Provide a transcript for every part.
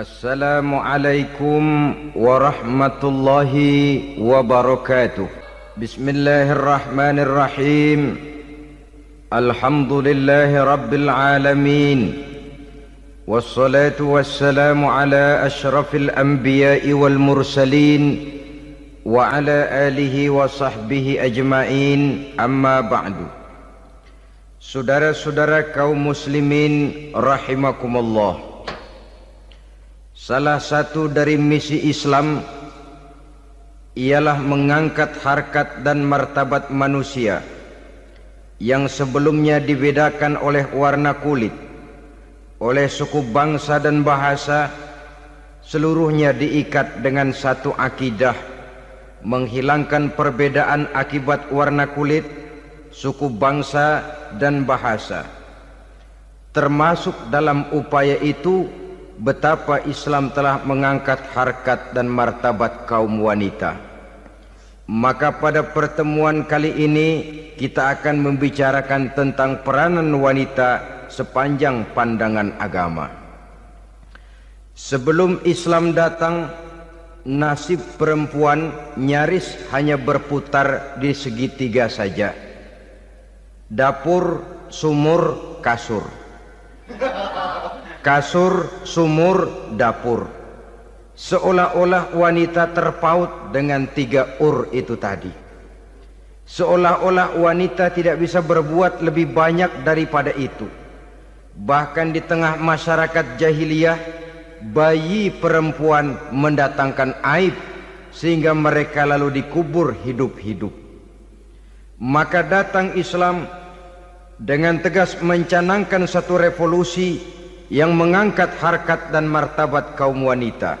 السلام عليكم ورحمة الله وبركاته. بسم الله الرحمن الرحيم. الحمد لله رب العالمين. والصلاة والسلام على أشرف الأنبياء والمرسلين وعلى آله وصحبه أجمعين. أما بعد. Saudara-saudara kaum muslimin rahimakumullah Salah satu dari misi Islam ialah mengangkat harkat dan martabat manusia yang sebelumnya dibedakan oleh warna kulit, oleh suku bangsa dan bahasa, seluruhnya diikat dengan satu akidah, menghilangkan perbedaan akibat warna kulit, suku bangsa dan bahasa. Termasuk dalam upaya itu betapa Islam telah mengangkat harkat dan martabat kaum wanita. Maka pada pertemuan kali ini kita akan membicarakan tentang peranan wanita sepanjang pandangan agama. Sebelum Islam datang, nasib perempuan nyaris hanya berputar di segitiga saja. Dapur, sumur, kasur kasur, sumur, dapur. Seolah-olah wanita terpaut dengan tiga ur itu tadi. Seolah-olah wanita tidak bisa berbuat lebih banyak daripada itu. Bahkan di tengah masyarakat jahiliyah, bayi perempuan mendatangkan aib sehingga mereka lalu dikubur hidup-hidup. Maka datang Islam dengan tegas mencanangkan satu revolusi yang mengangkat harkat dan martabat kaum wanita.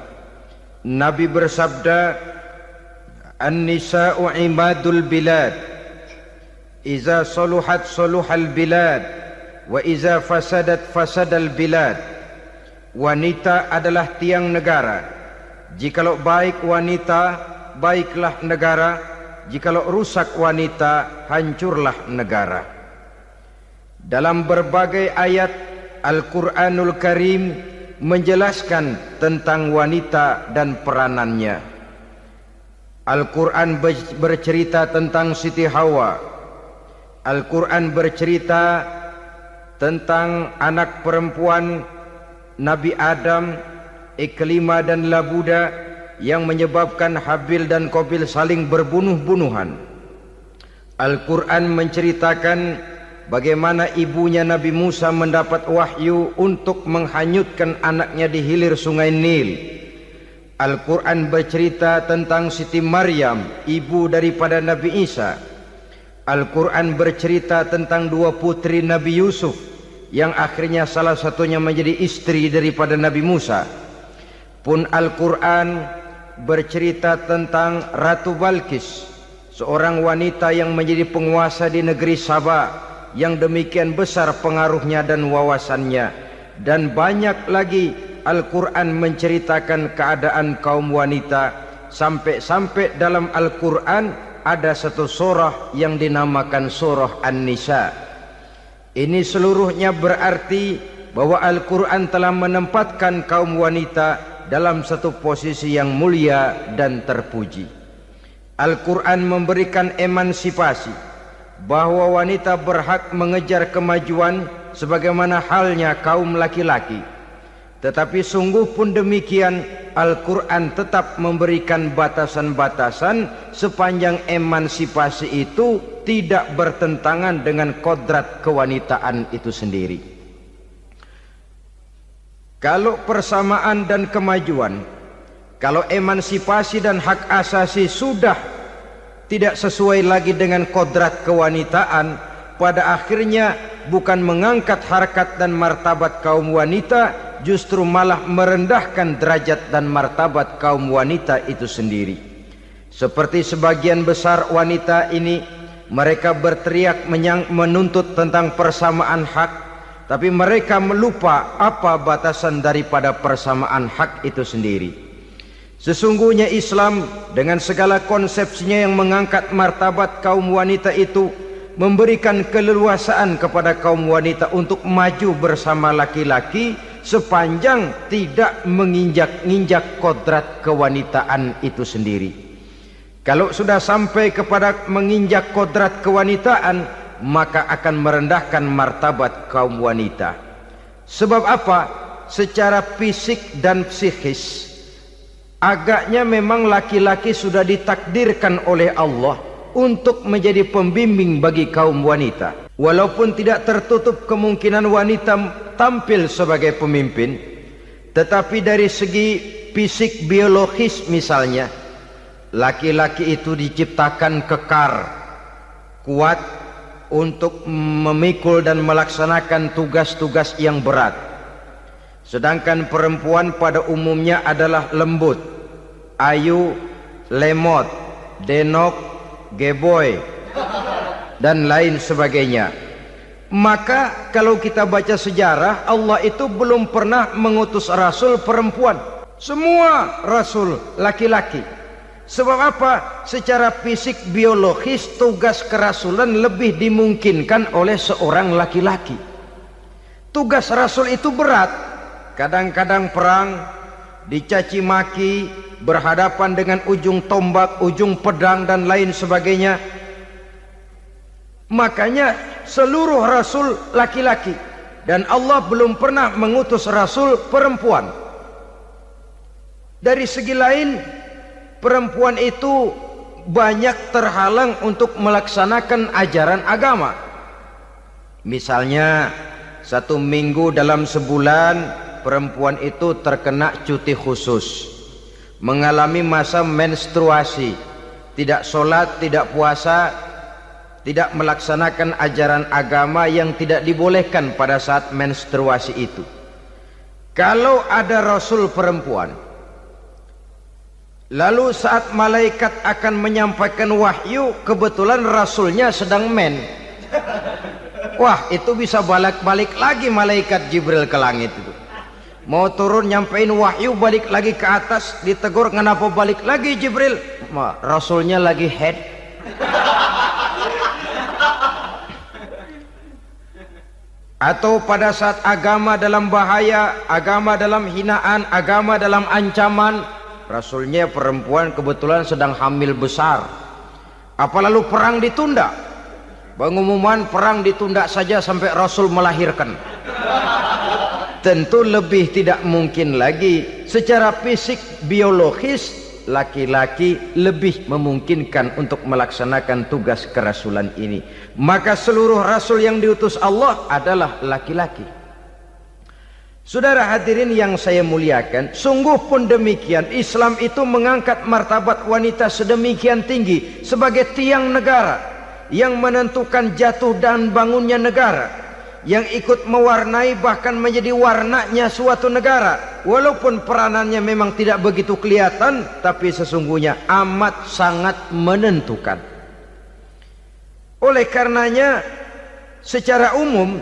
Nabi bersabda, An-nisa'u imadul bilad. Iza saluhat saluhal bilad. Wa iza fasadat fasadal bilad. Wanita adalah tiang negara. Jikalau baik wanita, baiklah negara. Jikalau rusak wanita, hancurlah negara. Dalam berbagai ayat Al-Quranul Karim menjelaskan tentang wanita dan peranannya. Al-Quran bercerita tentang Siti Hawa. Al-Quran bercerita tentang anak perempuan Nabi Adam, Iklima dan Labuda yang menyebabkan Habil dan Qabil saling berbunuh-bunuhan. Al-Quran menceritakan bagaimana ibunya Nabi Musa mendapat wahyu untuk menghanyutkan anaknya di hilir sungai Nil. Al-Quran bercerita tentang Siti Maryam, ibu daripada Nabi Isa. Al-Quran bercerita tentang dua putri Nabi Yusuf yang akhirnya salah satunya menjadi istri daripada Nabi Musa. Pun Al-Quran bercerita tentang Ratu Balkis, seorang wanita yang menjadi penguasa di negeri Sabah yang demikian besar pengaruhnya dan wawasannya. Dan banyak lagi Al-Quran menceritakan keadaan kaum wanita. Sampai-sampai dalam Al-Quran ada satu surah yang dinamakan surah An-Nisa. Ini seluruhnya berarti bahwa Al-Quran telah menempatkan kaum wanita dalam satu posisi yang mulia dan terpuji. Al-Quran memberikan emansipasi bahwa wanita berhak mengejar kemajuan sebagaimana halnya kaum laki-laki. Tetapi sungguh pun demikian Al-Quran tetap memberikan batasan-batasan sepanjang emansipasi itu tidak bertentangan dengan kodrat kewanitaan itu sendiri. Kalau persamaan dan kemajuan, kalau emansipasi dan hak asasi sudah tidak sesuai lagi dengan kodrat kewanitaan pada akhirnya bukan mengangkat harkat dan martabat kaum wanita justru malah merendahkan derajat dan martabat kaum wanita itu sendiri. Seperti sebagian besar wanita ini mereka berteriak menuntut tentang persamaan hak tapi mereka melupa apa batasan daripada persamaan hak itu sendiri Sesungguhnya Islam dengan segala konsepsinya yang mengangkat martabat kaum wanita itu memberikan keleluasaan kepada kaum wanita untuk maju bersama laki-laki sepanjang tidak menginjak-injak kodrat kewanitaan itu sendiri. Kalau sudah sampai kepada menginjak kodrat kewanitaan, maka akan merendahkan martabat kaum wanita. Sebab apa? Secara fisik dan psikis, agaknya memang laki-laki sudah ditakdirkan oleh Allah untuk menjadi pembimbing bagi kaum wanita. Walaupun tidak tertutup kemungkinan wanita tampil sebagai pemimpin, tetapi dari segi fisik biologis misalnya, laki-laki itu diciptakan kekar, kuat untuk memikul dan melaksanakan tugas-tugas yang berat. Sedangkan perempuan pada umumnya adalah lembut, ayu, lemot, denok, geboy, dan lain sebagainya. Maka kalau kita baca sejarah Allah itu belum pernah mengutus rasul perempuan. Semua rasul laki-laki. Sebab apa? Secara fisik biologis tugas kerasulan lebih dimungkinkan oleh seorang laki-laki. Tugas rasul itu berat. Kadang-kadang perang, dicaci maki, berhadapan dengan ujung tombak, ujung pedang dan lain sebagainya Makanya seluruh rasul laki-laki dan Allah belum pernah mengutus rasul perempuan. Dari segi lain perempuan itu banyak terhalang untuk melaksanakan ajaran agama. Misalnya satu minggu dalam sebulan perempuan itu terkena cuti khusus. Mengalami masa menstruasi. Tidak sholat, tidak puasa, tidak melaksanakan ajaran agama yang tidak dibolehkan pada saat menstruasi itu. Kalau ada rasul perempuan, lalu saat malaikat akan menyampaikan wahyu, kebetulan rasulnya sedang men. Wah, itu bisa balik-balik lagi malaikat Jibril ke langit itu. Mau turun nyampein wahyu balik lagi ke atas, ditegur kenapa balik lagi Jibril? Ma, rasulnya lagi head. atau pada saat agama dalam bahaya, agama dalam hinaan, agama dalam ancaman, rasulnya perempuan kebetulan sedang hamil besar. Apa lalu perang ditunda? Pengumuman perang ditunda saja sampai rasul melahirkan. Tentu lebih tidak mungkin lagi. Secara fisik biologis laki-laki lebih memungkinkan untuk melaksanakan tugas kerasulan ini. Maka seluruh rasul yang diutus Allah adalah laki-laki. Saudara hadirin yang saya muliakan sungguh pun demikian. Islam itu mengangkat martabat wanita sedemikian tinggi sebagai tiang negara yang menentukan jatuh dan bangunnya negara yang ikut mewarnai bahkan menjadi warnanya suatu negara. Walaupun peranannya memang tidak begitu kelihatan tapi sesungguhnya amat sangat menentukan. Oleh karenanya secara umum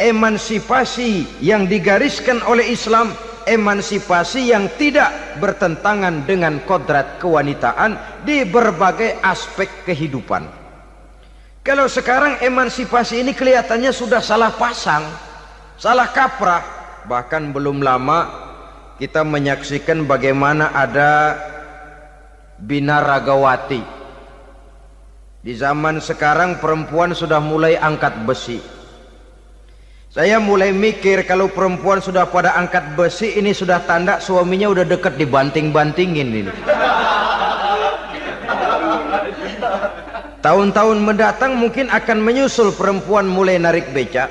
emansipasi yang digariskan oleh Islam emansipasi yang tidak bertentangan dengan kodrat kewanitaan di berbagai aspek kehidupan kalau sekarang emansipasi ini kelihatannya sudah salah pasang, salah kaprah. Bahkan belum lama kita menyaksikan bagaimana ada binaragawati. Di zaman sekarang perempuan sudah mulai angkat besi. Saya mulai mikir kalau perempuan sudah pada angkat besi ini sudah tanda suaminya udah dekat dibanting-bantingin ini. Tahun-tahun mendatang mungkin akan menyusul perempuan mulai narik beca.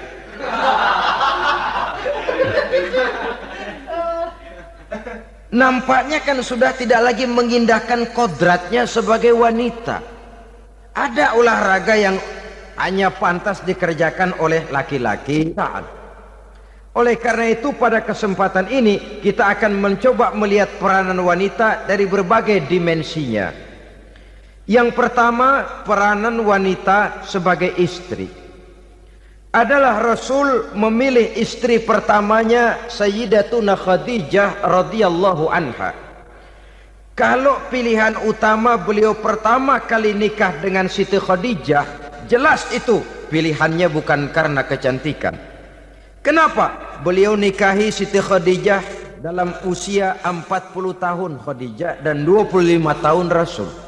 Nampaknya kan sudah tidak lagi mengindahkan kodratnya sebagai wanita. Ada olahraga yang hanya pantas dikerjakan oleh laki-laki. Oleh karena itu pada kesempatan ini kita akan mencoba melihat peranan wanita dari berbagai dimensinya. Yang pertama peranan wanita sebagai istri adalah Rasul memilih istri pertamanya Sayyidatuna Khadijah radhiyallahu anha. Kalau pilihan utama beliau pertama kali nikah dengan Siti Khadijah, jelas itu pilihannya bukan karena kecantikan. Kenapa? beliau nikahi Siti Khadijah dalam usia 40 tahun Khadijah dan 25 tahun Rasul.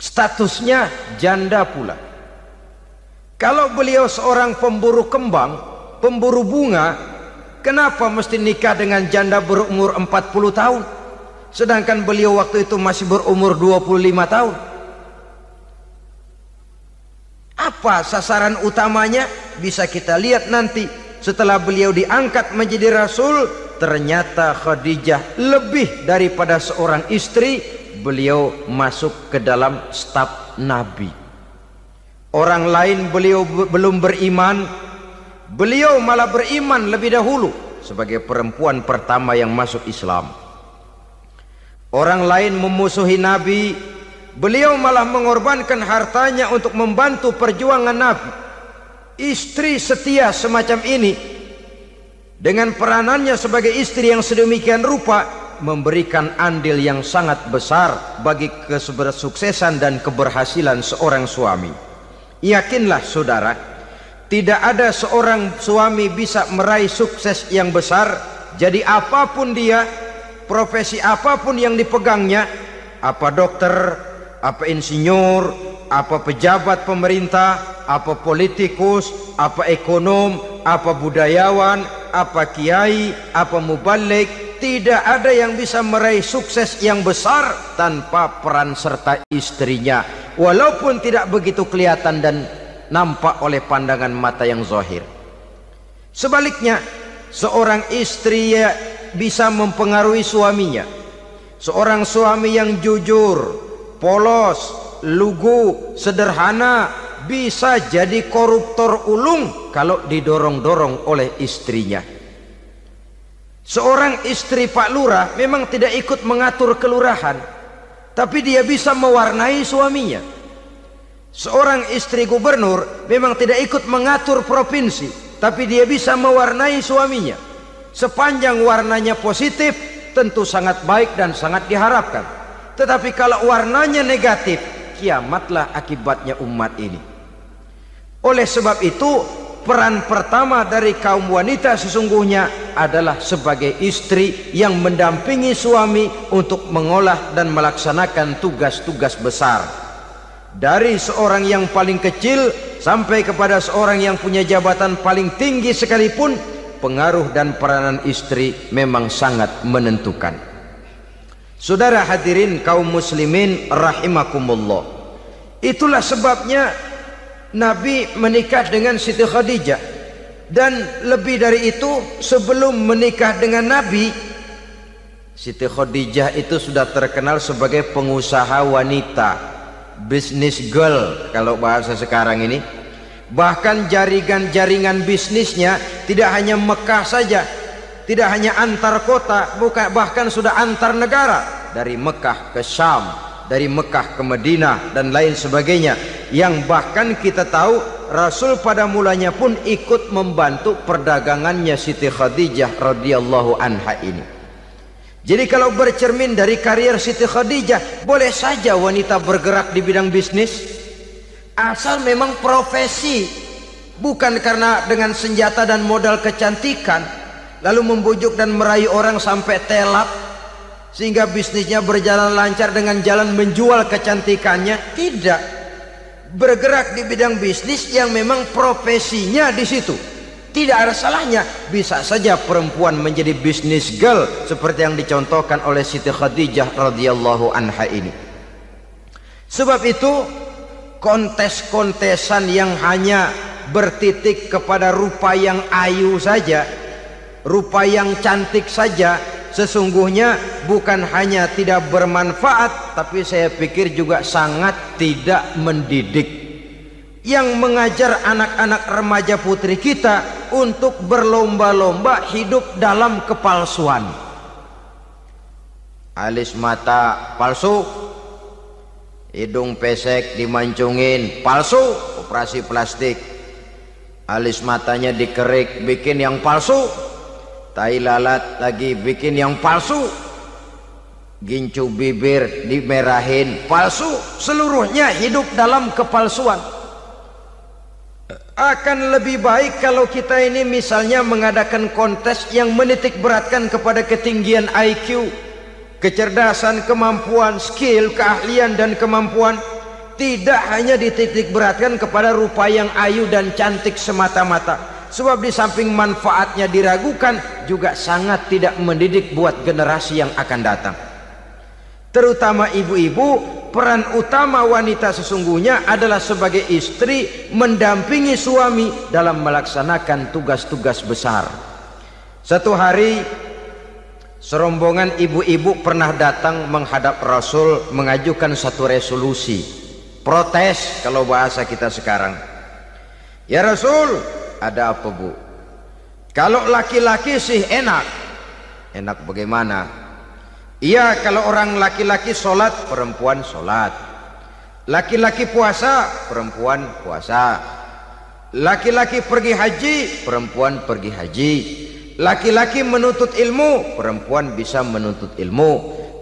Statusnya janda pula. Kalau beliau seorang pemburu kembang, pemburu bunga, kenapa mesti nikah dengan janda berumur 40 tahun? Sedangkan beliau waktu itu masih berumur 25 tahun. Apa sasaran utamanya? Bisa kita lihat nanti setelah beliau diangkat menjadi rasul, ternyata Khadijah lebih daripada seorang istri, beliau masuk ke dalam staf Nabi. Orang lain beliau belum beriman, beliau malah beriman lebih dahulu sebagai perempuan pertama yang masuk Islam. Orang lain memusuhi Nabi, Beliau malah mengorbankan hartanya untuk membantu perjuangan Nabi. Istri setia semacam ini dengan peranannya sebagai istri yang sedemikian rupa memberikan andil yang sangat besar bagi kesuksesan dan keberhasilan seorang suami. Yakinlah saudara, tidak ada seorang suami bisa meraih sukses yang besar jadi apa pun dia, profesi apa pun yang dipegangnya, apa dokter, apa insinyur, apa pejabat pemerintah, apa politikus, apa ekonom, apa budayawan, apa kiai, apa mubalik, tidak ada yang bisa meraih sukses yang besar tanpa peran serta istrinya. Walaupun tidak begitu kelihatan dan nampak oleh pandangan mata yang zahir sebaliknya seorang istri bisa mempengaruhi suaminya. Seorang suami yang jujur polos, lugu, sederhana, bisa jadi koruptor ulung kalau didorong-dorong oleh istrinya. Seorang istri Pak Lurah memang tidak ikut mengatur kelurahan, tapi dia bisa mewarnai suaminya. Seorang istri gubernur memang tidak ikut mengatur provinsi, tapi dia bisa mewarnai suaminya. Sepanjang warnanya positif, tentu sangat baik dan sangat diharapkan. Tetapi kalau warnanya negatif, kiamatlah akibatnya umat ini. Oleh sebab itu, peran pertama dari kaum wanita sesungguhnya adalah sebagai istri yang mendampingi suami untuk mengolah dan melaksanakan tugas-tugas besar. Dari seorang yang paling kecil sampai kepada seorang yang punya jabatan paling tinggi sekalipun, pengaruh dan peranan istri memang sangat menentukan. Saudara hadirin kaum muslimin rahimakumullah. Itulah sebabnya Nabi menikah dengan Siti Khadijah. Dan lebih dari itu sebelum menikah dengan Nabi Siti Khadijah itu sudah terkenal sebagai pengusaha wanita Business girl kalau bahasa sekarang ini. Bahkan jaringan-jaringan bisnisnya tidak hanya Mekah saja tidak hanya antar kota bukan bahkan sudah antar negara. Dari Mekah ke Syam dari Mekah ke Madinah dan lain sebagainya yang bahkan kita tahu Rasul pada mulanya pun ikut membantu perdagangannya Siti Khadijah radhiyallahu anha ini. Jadi kalau bercermin dari karier Siti Khadijah boleh saja wanita bergerak di bidang bisnis? Asal memang profesi bukan karena dengan senjata dan modal kecantikan lalu membujuk dan merayu orang sampai telap sehingga bisnisnya berjalan lancar dengan jalan menjual kecantikannya. Tidak bergerak di bidang bisnis yang memang profesinya di situ. Tidak ada salahnya bisa saja perempuan menjadi bisnis girl seperti yang dicontohkan oleh Siti Khadijah radhiyallahu anha ini. Sebab itu kontes-kontesan yang hanya bertitik kepada rupa yang ayu saja rupa yang cantik saja sesungguhnya bukan hanya tidak bermanfaat tapi saya pikir juga sangat tidak mendidik. Yang mengajar anak-anak remaja putri kita untuk berlomba-lomba hidup dalam kepalsuan. Alis mata palsu hidung pesek dimancungin palsu operasi plastik. Alis matanya dikerik bikin yang palsu tai lalat lagi bikin yang palsu. Gincu bibir dimerahin palsu seluruhnya hidup dalam kepalsuan. Akan lebih baik kalau kita ini misalnya mengadakan kontes yang menitik beratkan kepada ketinggian IQ, kecerdasan, kemampuan, skill, keahlian dan kemampuan. Tidak hanya dititik beratkan kepada rupa yang ayu dan cantik semata-mata sebab di samping manfaatnya diragukan juga sangat tidak mendidik buat generasi yang akan datang. Terutama ibu-ibu peran utama wanita sesungguhnya adalah sebagai istri mendampingi suami dalam melaksanakan tugas-tugas besar. Satu hari serombongan ibu-ibu pernah datang menghadap Rasul mengajukan satu resolusi. Protes kalau bahasa kita sekarang. Ya Rasul ada apa bu? Kalau laki-laki sih enak. Enak bagaimana? Iya kalau orang laki-laki sholat perempuan sholat. Laki-laki puasa perempuan puasa. Laki-laki pergi haji perempuan pergi haji. Laki-laki menuntut ilmu perempuan bisa menuntut ilmu.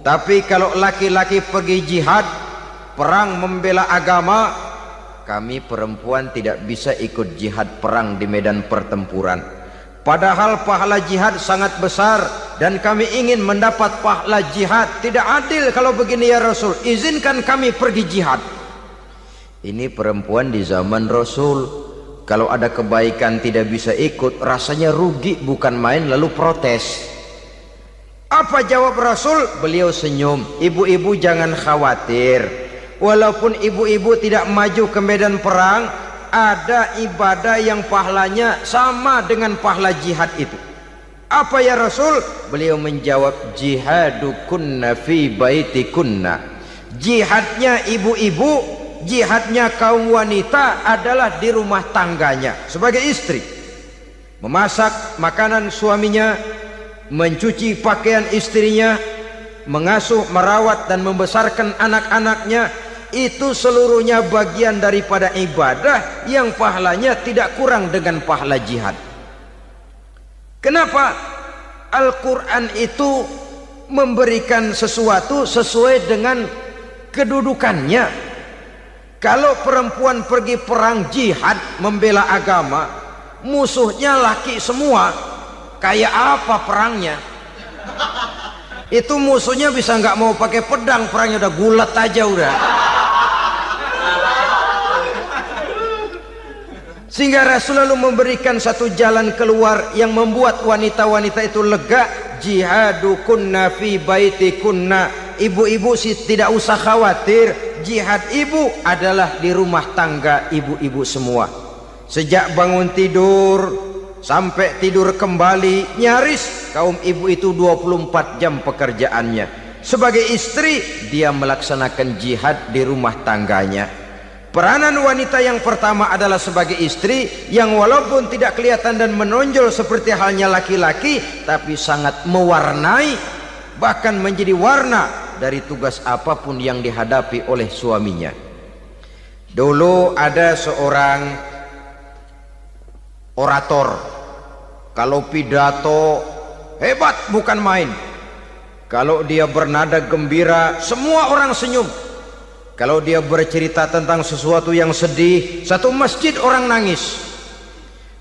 Tapi kalau laki-laki pergi jihad perang membela agama kami perempuan tidak bisa ikut jihad perang di medan pertempuran. Padahal pahala jihad sangat besar dan kami ingin mendapat pahala jihad. Tidak adil kalau begini ya Rasul. Izinkan kami pergi jihad. Ini perempuan di zaman Rasul. Kalau ada kebaikan tidak bisa ikut rasanya rugi bukan main lalu protes. Apa jawab Rasul? Beliau senyum. Ibu-ibu jangan khawatir walaupun ibu-ibu tidak maju ke medan perang ada ibadah yang pahalanya sama dengan pahala jihad itu. Apa ya Rasul? Beliau menjawab jihadukunna fi baitikunna. Jihadnya ibu-ibu jihadnya kaum wanita adalah di rumah tangganya sebagai istri. Memasak makanan suaminya mencuci pakaian istrinya mengasuh, merawat dan membesarkan anak-anaknya itu seluruhnya bagian daripada ibadah yang pahalanya tidak kurang dengan pahala jihad. Kenapa? Al-Quran itu memberikan sesuatu sesuai dengan kedudukannya. Kalau perempuan pergi perang jihad membela agama, musuhnya laki semua. Kayak apa perangnya? Itu musuhnya bisa nggak mau pakai pedang, perangnya udah gulat aja udah. Sehingga Rasul lalu memberikan satu jalan keluar yang membuat wanita-wanita itu lega. Jihadu kunna fi baiti kunna. Ibu-ibu sih tidak usah khawatir. Jihad ibu adalah di rumah tangga ibu-ibu semua. Sejak bangun tidur sampai tidur kembali nyaris kaum ibu itu 24 jam pekerjaannya. Sebagai istri dia melaksanakan jihad di rumah tangganya. Peranan wanita yang pertama adalah sebagai istri yang walaupun tidak kelihatan dan menonjol seperti halnya laki-laki tapi sangat mewarnai bahkan menjadi warna dari tugas apa pun yang dihadapi oleh suaminya. Dulu ada seorang orator kalau pidato hebat bukan main. Kalau dia bernada gembira semua orang senyum kalau dia bercerita tentang sesuatu yang sedih, satu masjid orang nangis.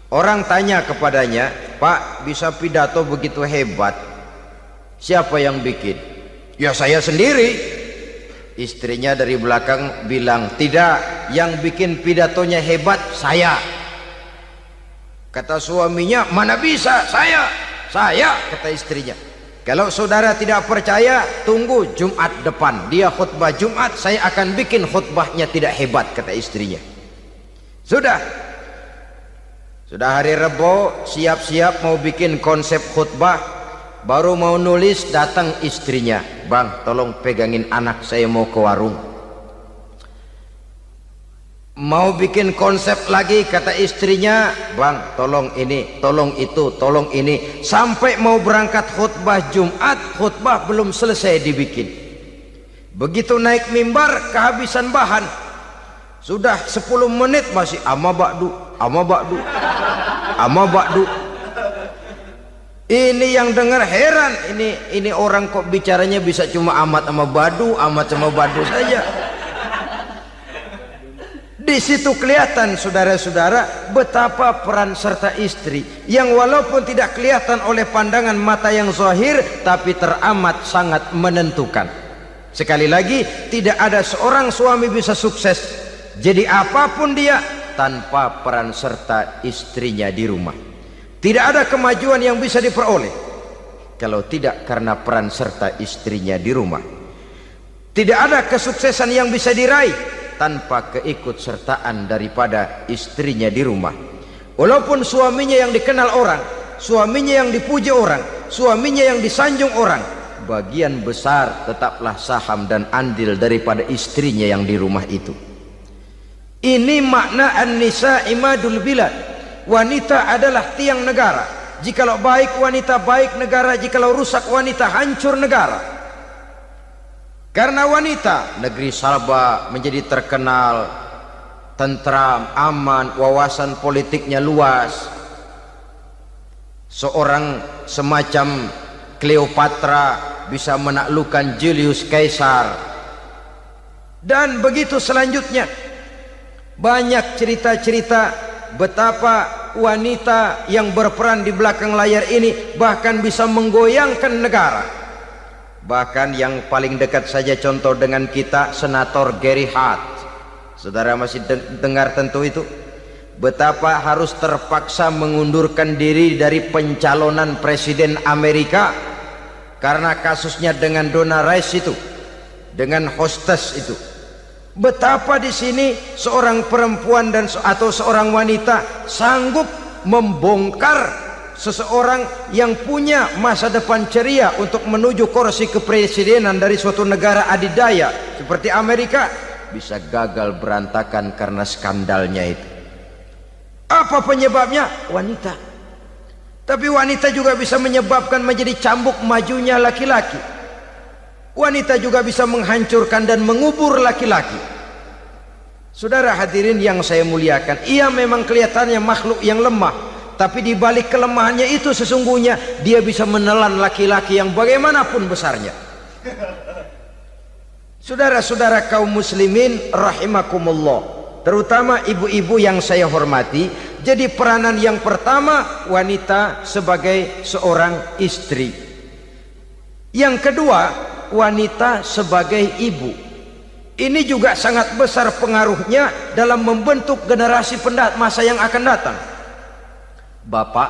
Orang tanya kepadanya, "Pak, bisa pidato begitu hebat? Siapa yang bikin?" "Ya saya sendiri." Istrinya dari belakang bilang, "Tidak, yang bikin pidatonya hebat saya." Kata suaminya, "Mana bisa? Saya." "Saya," kata istrinya. Kalau saudara tidak percaya, tunggu Jumat depan. Dia khutbah Jumat, saya akan bikin khutbahnya tidak hebat, kata istrinya. Sudah. Sudah hari Rebo, siap-siap mau bikin konsep khutbah. Baru mau nulis, datang istrinya. Bang, tolong pegangin anak saya mau ke warung mau bikin konsep lagi kata istrinya bang tolong ini tolong itu tolong ini. Sampai mau berangkat khutbah Jumat khutbah belum selesai dibikin. Begitu naik mimbar kehabisan bahan. Sudah 10 menit masih ama bakdu ama bakdu ama bakdu. Ini yang dengar heran ini ini orang kok bicaranya bisa cuma amat sama badu amat sama badu saja Di situ kelihatan saudara-saudara betapa peran serta istri yang walaupun tidak kelihatan oleh pandangan mata yang zahir tapi teramat sangat menentukan. Sekali lagi tidak ada seorang suami bisa sukses jadi apa pun dia tanpa peran serta istrinya di rumah. Tidak ada kemajuan yang bisa diperoleh kalau tidak karena peran serta istrinya di rumah. Tidak ada kesuksesan yang bisa diraih tanpa keikutsertaan daripada istrinya di rumah. Walaupun suaminya yang dikenal orang, suaminya yang dipuji orang, suaminya yang disanjung orang, bagian besar tetaplah saham dan andil daripada istrinya yang di rumah itu. Ini makna an-nisa imadul bilad. Wanita adalah tiang negara. Jikalau baik wanita baik negara, jikalau rusak wanita hancur negara. Karena wanita negeri Salba menjadi terkenal tentram, aman, wawasan politiknya luas. Seorang semacam Cleopatra bisa menaklukkan Julius Caesar. Dan begitu selanjutnya banyak cerita-cerita betapa wanita yang berperan di belakang layar ini bahkan bisa menggoyangkan negara Bahkan yang paling dekat saja contoh dengan kita Senator Gary Hart. Saudara masih dengar tentu itu. Betapa harus terpaksa mengundurkan diri dari pencalonan presiden Amerika karena kasusnya dengan Donna Rice itu, dengan hostess itu. Betapa di sini seorang perempuan dan atau seorang wanita sanggup membongkar seseorang yang punya masa depan ceria untuk menuju kursi kepresidenan dari suatu negara adidaya seperti Amerika bisa gagal berantakan karena skandalnya itu. Apa penyebabnya? wanita. Tapi wanita juga bisa menyebabkan menjadi cambuk majunya laki-laki. Wanita juga bisa menghancurkan dan mengubur laki-laki. Saudara hadirin yang saya muliakan, ia memang kelihatannya makhluk yang lemah, tapi di balik kelemahannya itu sesungguhnya dia bisa menelan laki-laki yang bagaimanapun besarnya. Saudara-saudara kaum muslimin rahimakumullah, terutama ibu-ibu yang saya hormati, jadi peranan yang pertama wanita sebagai seorang istri. Yang kedua, wanita sebagai ibu. Ini juga sangat besar pengaruhnya dalam membentuk generasi pendat masa yang akan datang. Bapak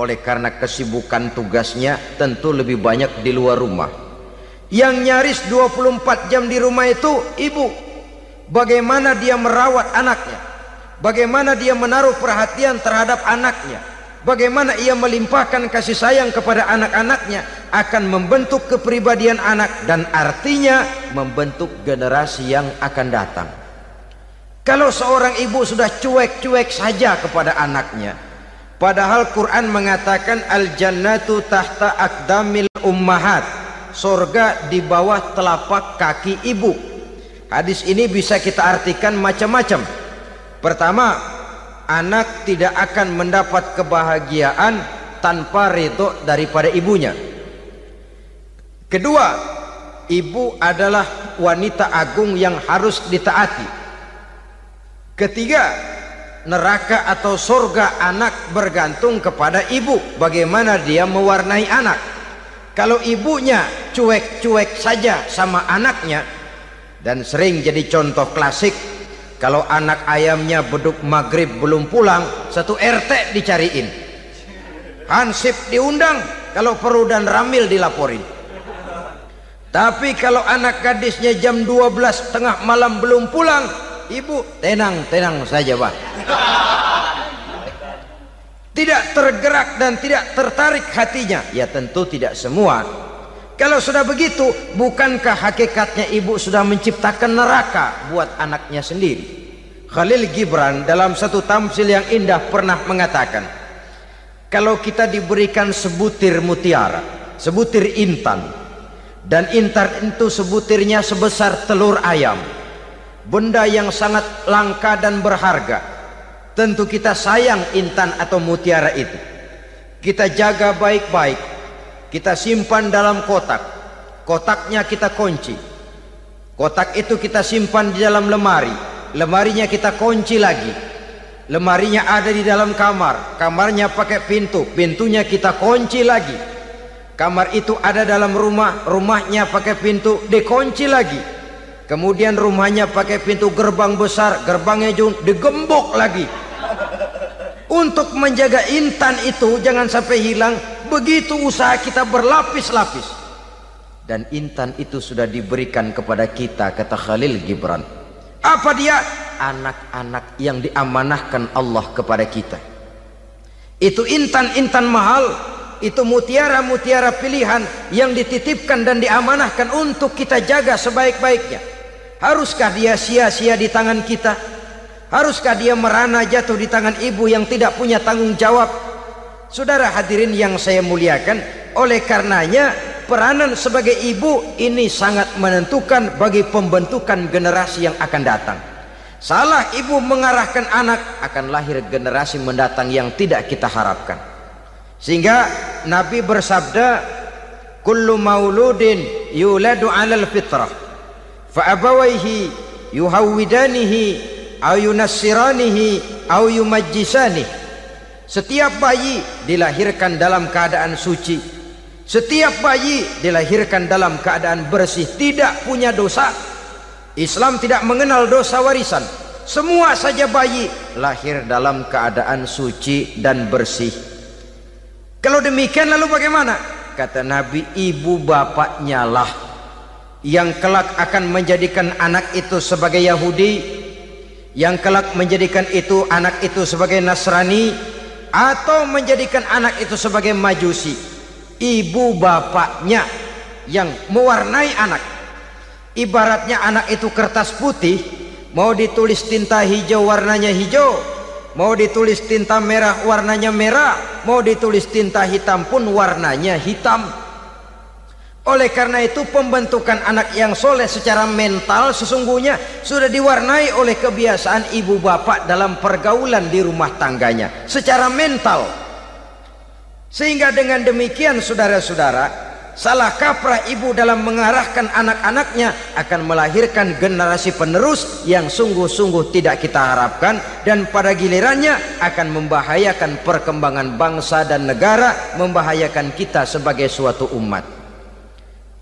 oleh karena kesibukan tugasnya tentu lebih banyak di luar rumah. Yang nyaris 24 jam di rumah itu ibu. Bagaimana dia merawat anaknya? Bagaimana dia menaruh perhatian terhadap anaknya? Bagaimana ia melimpahkan kasih sayang kepada anak-anaknya akan membentuk kepribadian anak dan artinya membentuk generasi yang akan datang. Kalau seorang ibu sudah cuek-cuek saja kepada anaknya, Padahal Quran mengatakan al-jannatu tahta akdamil ummahat. Surga di bawah telapak kaki ibu. Hadis ini bisa kita artikan macam-macam. Pertama, anak tidak akan mendapat kebahagiaan tanpa ridho daripada ibunya. Kedua, ibu adalah wanita agung yang harus ditaati. Ketiga, neraka atau surga anak bergantung kepada ibu. Bagaimana dia mewarnai anak? Kalau ibunya cuek-cuek saja sama anaknya dan sering jadi contoh klasik kalau anak ayamnya beduk maghrib belum pulang satu RT dicariin. Hansip diundang kalau perlu dan ramil dilaporin. Tapi kalau anak gadisnya jam 12 tengah malam belum pulang ibu tenang tenang saja pak. Tidak tergerak dan tidak tertarik hatinya. Ya tentu tidak semua. Kalau sudah begitu bukankah hakikatnya ibu sudah menciptakan neraka buat anaknya sendiri? Khalil Gibran dalam satu tamsil yang indah pernah mengatakan kalau kita diberikan sebutir mutiara sebutir intan dan intan itu sebutirnya sebesar telur ayam benda yang sangat langka dan berharga. Tentu kita sayang intan atau mutiara itu. Kita jaga baik-baik. Kita simpan dalam kotak. Kotaknya kita kunci. Kotak itu kita simpan di dalam lemari. Lemarinya kita kunci lagi. Lemarinya ada di dalam kamar. Kamarnya pakai pintu. Pintunya kita kunci lagi. Kamar itu ada dalam rumah. Rumahnya pakai pintu. Dikunci lagi kemudian rumahnya pakai pintu gerbang besar gerbangnya digembok lagi. Untuk menjaga intan itu jangan sampai hilang. Begitu usaha kita berlapis-lapis. Dan intan itu sudah diberikan kepada kita kata Khalil Gibran. Apa dia? Anak-anak yang diamanahkan Allah kepada kita. Itu intan-intan mahal. Itu mutiara-mutiara pilihan yang dititipkan dan diamanahkan untuk kita jaga sebaik-baiknya haruskah dia sia-sia di tangan kita? Haruskah dia merana jatuh di tangan ibu yang tidak punya tanggung jawab? Saudara hadirin yang saya muliakan oleh karenanya peranan sebagai ibu ini sangat menentukan bagi pembentukan generasi yang akan datang. Salah ibu mengarahkan anak akan lahir generasi mendatang yang tidak kita harapkan. Sehingga Nabi bersabda kullu mauludin yuladu alal fitrah fa abawaihi yuhawwidanihi au setiap bayi dilahirkan dalam keadaan suci. Setiap bayi dilahirkan dalam keadaan bersih tidak punya dosa. Islam tidak mengenal dosa warisan. Semua saja bayi lahir dalam keadaan suci dan bersih. Kalau demikian lalu bagaimana? Kata Nabi ibu bapaknya lah yang kelak akan menjadikan anak itu sebagai Yahudi yang kelak menjadikan itu anak itu sebagai Nasrani atau menjadikan anak itu sebagai Majusi ibu bapaknya yang mewarnai anak. Ibaratnya anak itu kertas putih mau ditulis tinta hijau warnanya hijau mau ditulis tinta merah warnanya merah mau ditulis tinta hitam pun warnanya hitam oleh karena itu pembentukan anak yang soleh secara mental sesungguhnya sudah diwarnai oleh kebiasaan ibu bapak dalam pergaulan di rumah tangganya secara mental. Sehingga dengan demikian saudara-saudara salah kaprah ibu dalam mengarahkan anak-anaknya akan melahirkan generasi penerus yang sungguh-sungguh tidak kita harapkan dan pada gilirannya akan membahayakan perkembangan bangsa dan negara membahayakan kita sebagai suatu umat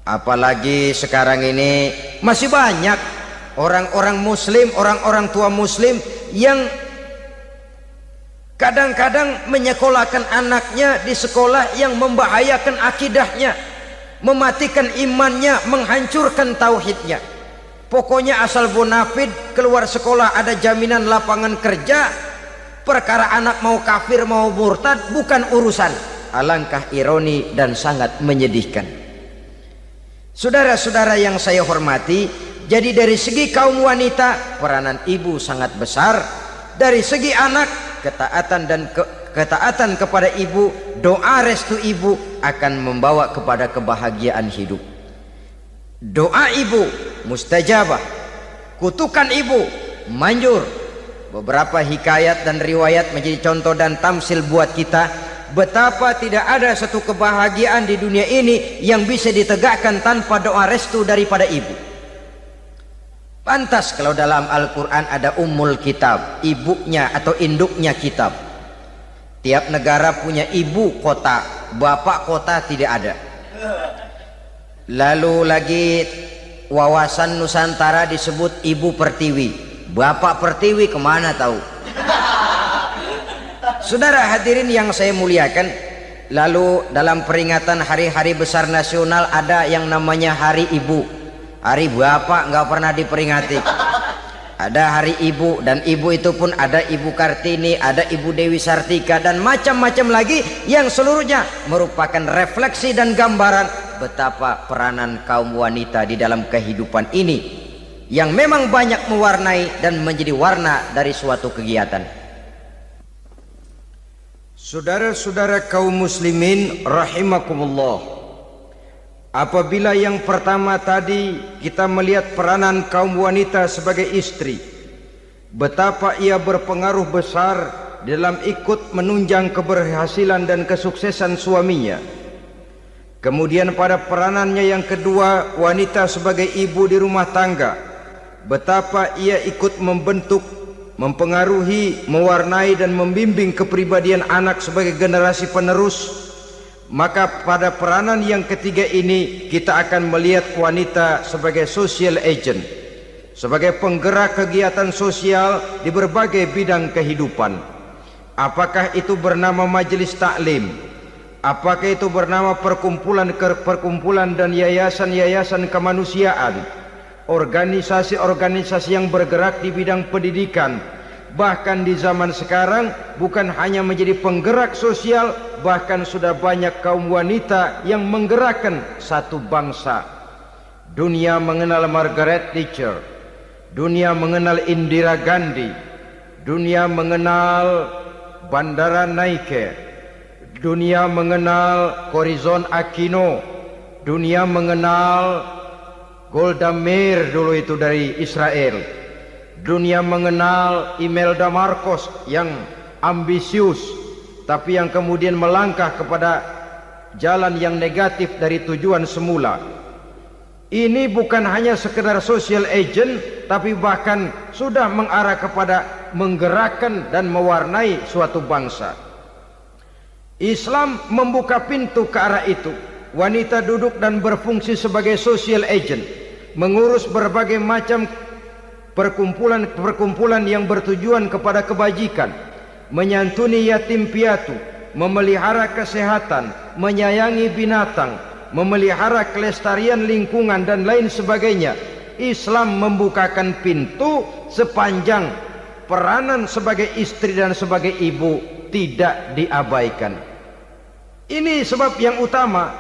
apalagi sekarang ini masih banyak orang-orang muslim orang-orang tua muslim yang kadang-kadang menyekolahkan anaknya di sekolah yang membahayakan akidahnya mematikan imannya menghancurkan tauhidnya. Pokoknya asal bonafid keluar sekolah ada jaminan lapangan kerja perkara anak mau kafir mau murtad bukan urusan. Alangkah ironi dan sangat menyedihkan saudara-saudara yang saya hormati jadi dari segi kaum wanita peranan ibu sangat besar. Dari segi anak ketaatan dan ke, ketaatan kepada ibu doa restu ibu akan membawa kepada kebahagiaan hidup. Doa ibu mustajabah kutukan ibu manjur. Beberapa hikayat dan riwayat menjadi contoh dan tamsil buat kita betapa tidak ada satu kebahagiaan di dunia ini yang bisa ditegakkan tanpa doa restu daripada ibu Pantas kalau dalam Al-Quran ada umul kitab, ibunya atau induknya kitab. Tiap negara punya ibu kota, bapak kota tidak ada. Lalu lagi wawasan Nusantara disebut ibu pertiwi. Bapak pertiwi ke mana tahu? Saudara hadirin yang saya muliakan, lalu dalam peringatan hari-hari besar nasional ada yang namanya Hari Ibu. Hari bapak nggak pernah diperingati. Ada hari ibu dan ibu itu pun ada ibu Kartini ada ibu Dewi Sartika dan macam-macam lagi yang seluruhnya merupakan refleksi dan gambaran betapa peranan kaum wanita di dalam kehidupan ini yang memang banyak mewarnai dan menjadi warna dari suatu kegiatan Saudara-saudara kaum muslimin rahimakumullah. Apabila yang pertama tadi kita melihat peranan kaum wanita sebagai istri Betapa ia berpengaruh besar dalam ikut menunjang keberhasilan dan kesuksesan suaminya. Kemudian pada peranannya yang kedua wanita sebagai ibu di rumah tangga betapa ia ikut membentuk, mempengaruhi, mewarnai dan membimbing kepribadian anak sebagai generasi penerus, maka pada peranan yang ketiga ini kita akan melihat wanita sebagai social agent, sebagai penggerak kegiatan sosial di berbagai bidang kehidupan. Apakah itu bernama majelis taklim? Apakah itu bernama perkumpulan perkumpulan dan yayasan-yayasan kemanusiaan? Organisasi-organisasi yang bergerak di bidang pendidikan, bahkan di zaman sekarang bukan hanya menjadi penggerak sosial bahkan sudah banyak kaum wanita yang menggerakkan satu bangsa. Dunia mengenal Margaret Thatcher. Dunia mengenal Indira Gandhi. Dunia mengenal Bandara Naike dunia mengenal Corizon Aquino. Dunia mengenal Golda Meir dulu itu dari Israel. Dunia mengenal Imelda Marcos yang ambisius tapi yang kemudian melangkah kepada jalan yang negatif dari tujuan semula. Ini bukan hanya sekedar social agent tapi bahkan sudah mengarah kepada menggerakkan dan mewarnai suatu bangsa. Islam membuka pintu ke arah itu. Wanita duduk dan berfungsi sebagai social agent mengurus berbagai macam perkumpulan-perkumpulan yang bertujuan kepada kebajikan, menyantuni yatim piatu, memelihara kesehatan, menyayangi binatang, memelihara kelestarian lingkungan dan lain sebagainya. Islam membukakan pintu sepanjang peranan sebagai istri dan sebagai ibu tidak diabaikan. Ini sebab yang utama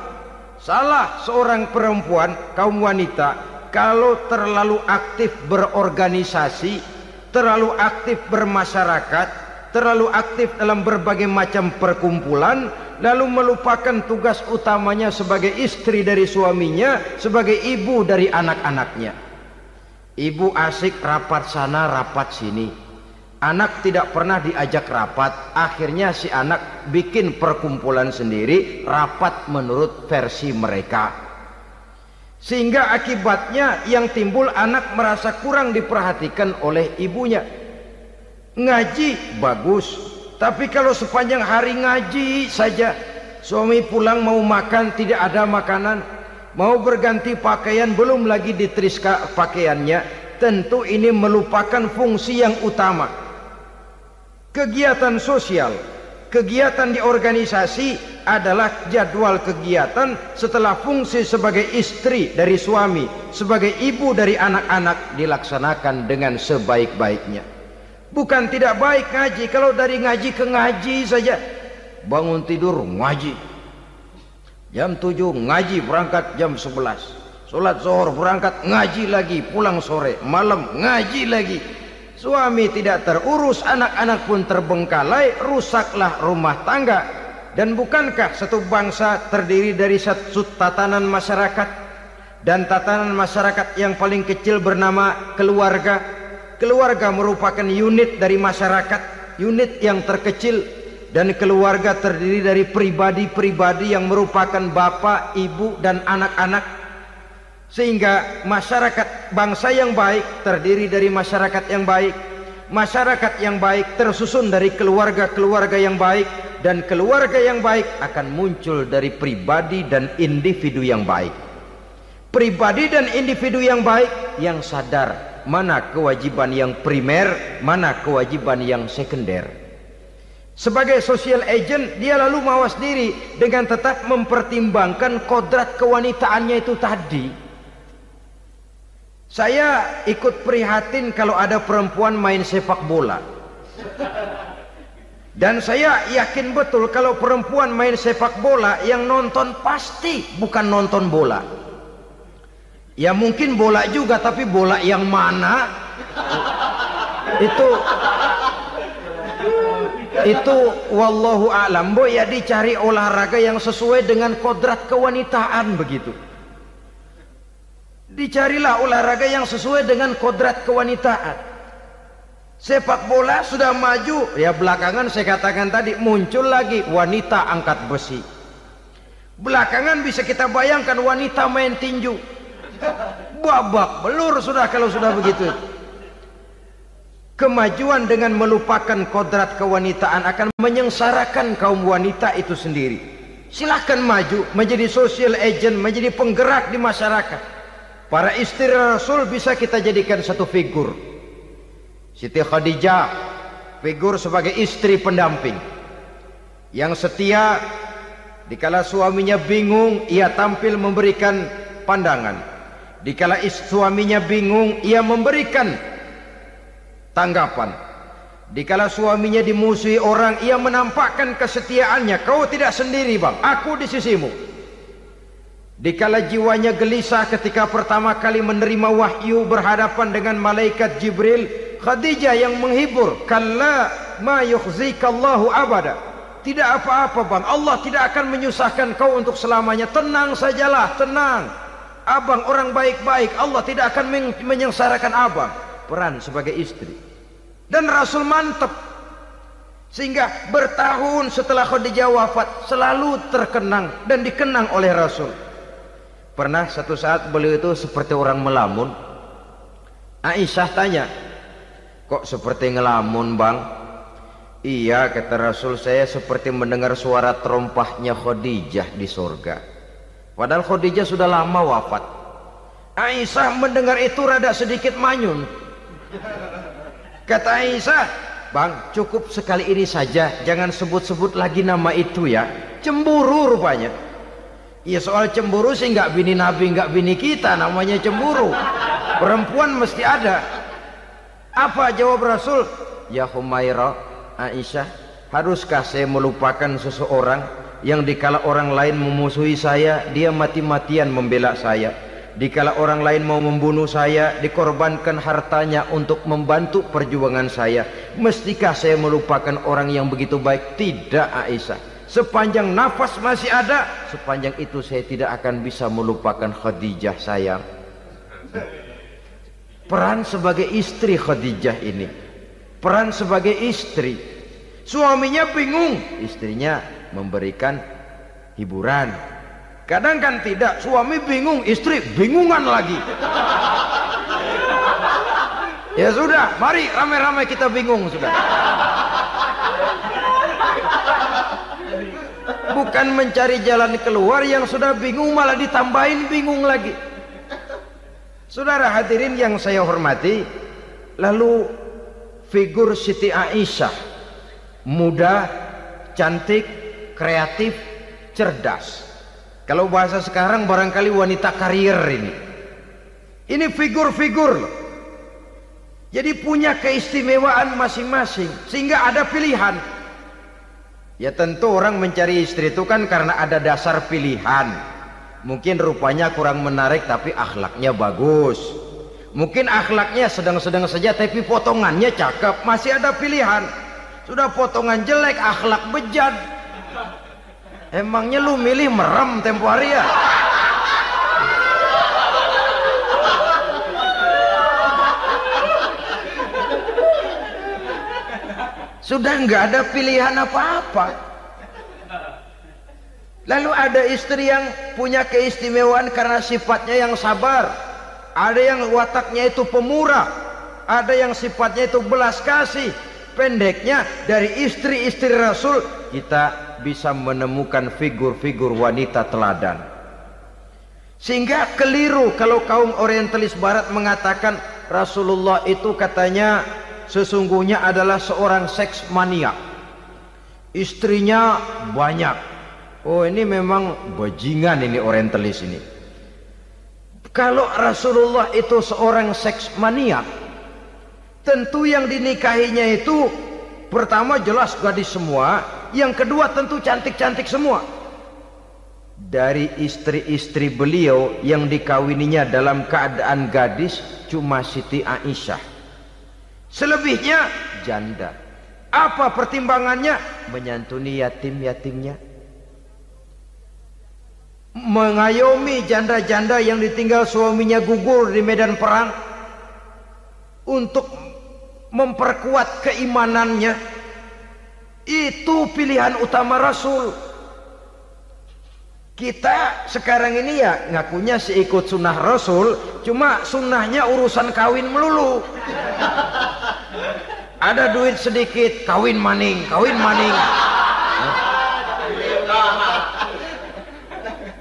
salah seorang perempuan kaum wanita kalau terlalu aktif berorganisasi, terlalu aktif bermasyarakat, terlalu aktif dalam berbagai macam perkumpulan, lalu melupakan tugas utamanya sebagai istri dari suaminya, sebagai ibu dari anak-anaknya. Ibu asik rapat sana, rapat sini. Anak tidak pernah diajak rapat, akhirnya si anak bikin perkumpulan sendiri, rapat menurut versi mereka. Sehingga akibatnya yang timbul anak merasa kurang diperhatikan oleh ibunya. Ngaji bagus, tapi kalau sepanjang hari ngaji saja, suami pulang mau makan tidak ada makanan, mau berganti pakaian belum lagi diteriska pakaiannya, tentu ini melupakan fungsi yang utama. Kegiatan sosial kegiatan di organisasi adalah jadwal kegiatan setelah fungsi sebagai istri dari suami, sebagai ibu dari anak-anak dilaksanakan dengan sebaik-baiknya. Bukan tidak baik ngaji, kalau dari ngaji ke ngaji saja. Bangun tidur ngaji. Jam 7 ngaji berangkat jam 11. Salat zuhur berangkat ngaji lagi, pulang sore, malam ngaji lagi Suami tidak terurus, anak-anak pun terbengkalai, rusaklah rumah tangga. Dan bukankah satu bangsa terdiri dari satu tatanan masyarakat dan tatanan masyarakat yang paling kecil bernama keluarga? Keluarga merupakan unit dari masyarakat, unit yang terkecil dan keluarga terdiri dari pribadi-pribadi yang merupakan bapak, ibu dan anak-anak sehingga masyarakat bangsa yang baik terdiri dari masyarakat yang baik. Masyarakat yang baik tersusun dari keluarga-keluarga yang baik. Dan keluarga yang baik akan muncul dari pribadi dan individu yang baik. Pribadi dan individu yang baik yang sadar mana kewajiban yang primer mana kewajiban yang sekunder. Sebagai social agent dia lalu mawas diri dengan tetap mempertimbangkan kodrat kewanitaannya itu tadi saya ikut prihatin kalau ada perempuan main sepak bola. Dan saya yakin betul kalau perempuan main sepak bola yang nonton pasti bukan nonton bola. Ya mungkin bola juga tapi bola yang mana itu itu wallahu alam boh ya dicari olahraga yang sesuai dengan kodrat kewanitaan begitu. Dicarilah olahraga yang sesuai dengan kodrat kewanitaan. Sepak bola sudah maju, ya belakangan saya katakan tadi muncul lagi wanita angkat besi. Belakangan bisa kita bayangkan wanita main tinju. babak belur sudah kalau sudah begitu kemajuan dengan melupakan kodrat kewanitaan akan menyengsarakan kaum wanita itu sendiri silahkan maju menjadi social agent menjadi penggerak di masyarakat para istri Rasul bisa kita jadikan satu figur. Siti Khadijah figur sebagai istri pendamping. Yang setia dikala suaminya bingung ia tampil memberikan pandangan. Dikala suaminya bingung ia memberikan tanggapan. Dikala suaminya dimusuhi orang ia menampakkan kesetiaannya. Kau tidak sendiri bang. Aku di sisimu dikala jiwanya gelisah ketika pertama kali menerima wahyu berhadapan dengan malaikat Jibril Khadijah yang menghibur kalla ma yukhzikallahu abada. Tidak apa-apa bang. Allah tidak akan menyusahkan kau untuk selamanya. Tenang sajalah tenang. Abang orang baik-baik Allah tidak akan menyengsarakan abang. Peran sebagai istri. Dan Rasul mantap sehingga bertahun setelah Khadijah wafat selalu terkenang dan dikenang oleh Rasul pernah satu saat beliau itu seperti orang melamun. Aisyah tanya kok seperti ngelamun bang? Iya kata Rasul saya seperti mendengar suara terompahnya Khadijah di surga padahal Khadijah sudah lama wafat. Aisyah mendengar itu rada sedikit manyun. Kata Aisyah, Bang, cukup sekali ini saja, jangan sebut-sebut lagi nama itu ya. Cemburu rupanya. Ya soal cemburu sih nggak bini Nabi, nggak bini kita, namanya cemburu. Perempuan mesti ada. Apa jawab Rasul? Ya Humaira, Aisyah, haruskah saya melupakan seseorang yang dikala orang lain memusuhi saya, dia mati-matian membela saya? Dikala orang lain mau membunuh saya, dikorbankan hartanya untuk membantu perjuangan saya. Mestikah saya melupakan orang yang begitu baik? Tidak Aisyah. Sepanjang nafas masih ada, sepanjang itu saya tidak akan bisa melupakan Khadijah sayang. Peran sebagai istri Khadijah ini. Peran sebagai istri. Suaminya bingung, istrinya memberikan hiburan, Kadang kan tidak, suami bingung, istri bingungan lagi. Ya sudah, mari ramai-ramai kita bingung sudah. Bukan mencari jalan keluar yang sudah bingung malah ditambahin bingung lagi. Saudara hadirin yang saya hormati, lalu figur Siti Aisyah muda, cantik, kreatif, cerdas kalau bahasa sekarang barangkali wanita karier ini. Ini figur-figur. Jadi punya keistimewaan masing-masing sehingga ada pilihan. Ya tentu orang mencari istri itu kan karena ada dasar pilihan. Mungkin rupanya kurang menarik tapi akhlaknya bagus. Mungkin akhlaknya sedang-sedang saja tapi potongannya cakep, masih ada pilihan. Sudah potongan jelek, akhlak bejat, Emangnya lu milih merem tempo hari ya? Sudah nggak ada pilihan apa-apa. Lalu ada istri yang punya keistimewaan karena sifatnya yang sabar. Ada yang wataknya itu pemurah. Ada yang sifatnya itu belas kasih. Pendeknya dari istri-istri Rasul kita bisa menemukan figur-figur wanita teladan sehingga keliru kalau kaum orientalis barat mengatakan Rasulullah itu katanya sesungguhnya adalah seorang seks mania istrinya banyak. Oh ini memang bajingan ini orientalis ini. Kalau Rasulullah itu seorang seks mania tentu yang dinikahinya itu pertama jelas gadis semua yang kedua tentu cantik-cantik semua. Dari istri-istri beliau yang dikawininya dalam keadaan gadis cuma Siti Aisyah selebihnya janda. Apa pertimbangannya? Menyantuni yatim-yatimnya. Mengayomi janda-janda yang ditinggal suaminya gugur di medan perang untuk memperkuat keimanannya. Itu pilihan utama Rasul. Kita sekarang ini ya ngakunya si ikut sunnah Rasul cuma sunnahnya urusan kawin melulu ada duit sedikit kawin maning kawin maning.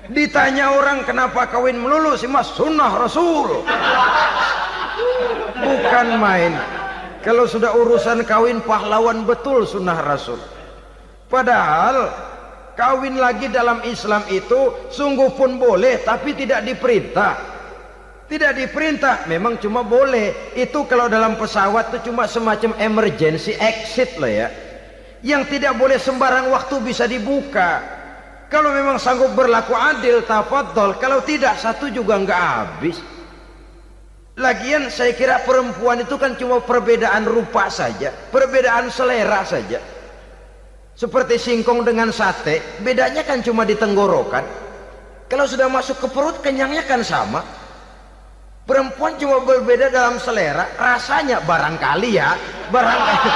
Ditanya orang kenapa kawin melulu sih mas? Sunnah Rasul. Bukan main. Kalau sudah urusan kawin pahlawan betul sunnah Rasul. Padahal kawin lagi dalam Islam itu sungguh pun boleh tapi tidak diperintah tidak diperintah memang cuma boleh. Itu kalau dalam pesawat itu cuma semacam emergency exit lah ya. Yang tidak boleh sembarang waktu bisa dibuka. Kalau memang sanggup berlaku adil tafadhol. Kalau tidak satu juga nggak habis. Lagian saya kira perempuan itu kan cuma perbedaan rupa saja perbedaan selera saja. Seperti singkong dengan sate bedanya kan cuma di tenggorokan. Kalau sudah masuk ke perut kenyangnya kan sama perempuan cuma berbeda dalam selera rasanya barangkali ya. Barangkali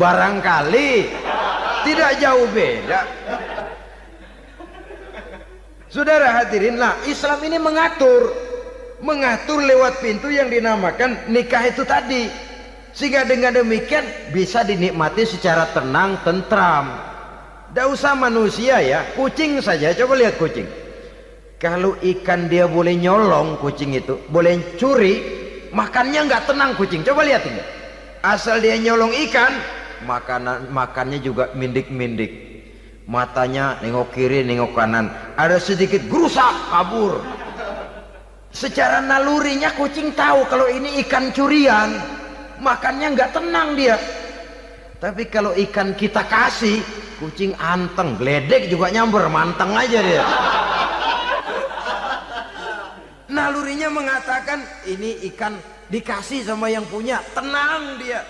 barangkali tidak jauh beda. Saudara hadirinlah Islam ini mengatur. Mengatur lewat pintu yang dinamakan nikah itu tadi. Sehingga dengan demikian bisa dinikmati secara tenang tentram tidak usah manusia ya kucing saja. Coba lihat kucing. Kalau ikan dia boleh nyolong kucing itu boleh curi makannya nggak tenang kucing. Coba lihat ini. Asal dia nyolong ikan makanan makannya juga mindik-mindik. Matanya nengok kiri nengok kanan. Ada sedikit gerusak kabur. Secara nalurinya kucing tahu kalau ini ikan curian. Makannya nggak tenang dia. Tapi kalau ikan kita kasih kucing anteng gledek juga nyamber manteng aja dia. Nalurinya mengatakan ini ikan dikasih sama yang punya tenang dia.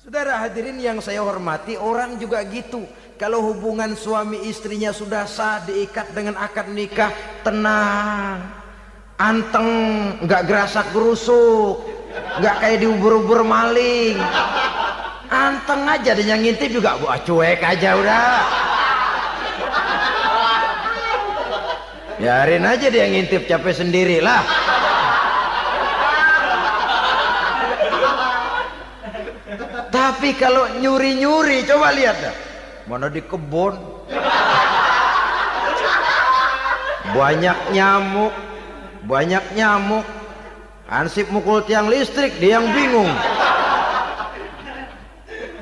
Saudara hadirin yang saya hormati orang juga gitu. Kalau hubungan suami istrinya sudah sah diikat dengan akad nikah tenang. Anteng nggak gerasak gerusuk nggak kayak diubur-ubur maling anteng aja yang ngintip juga. Gua cuek aja udah. Biarin aja dia ngintip capek sendiri lah. Tapi kalau nyuri-nyuri coba lihat dah. Mana di kebun? Banyak nyamuk. Banyak nyamuk. Hansip mukul tiang listrik dia yang bingung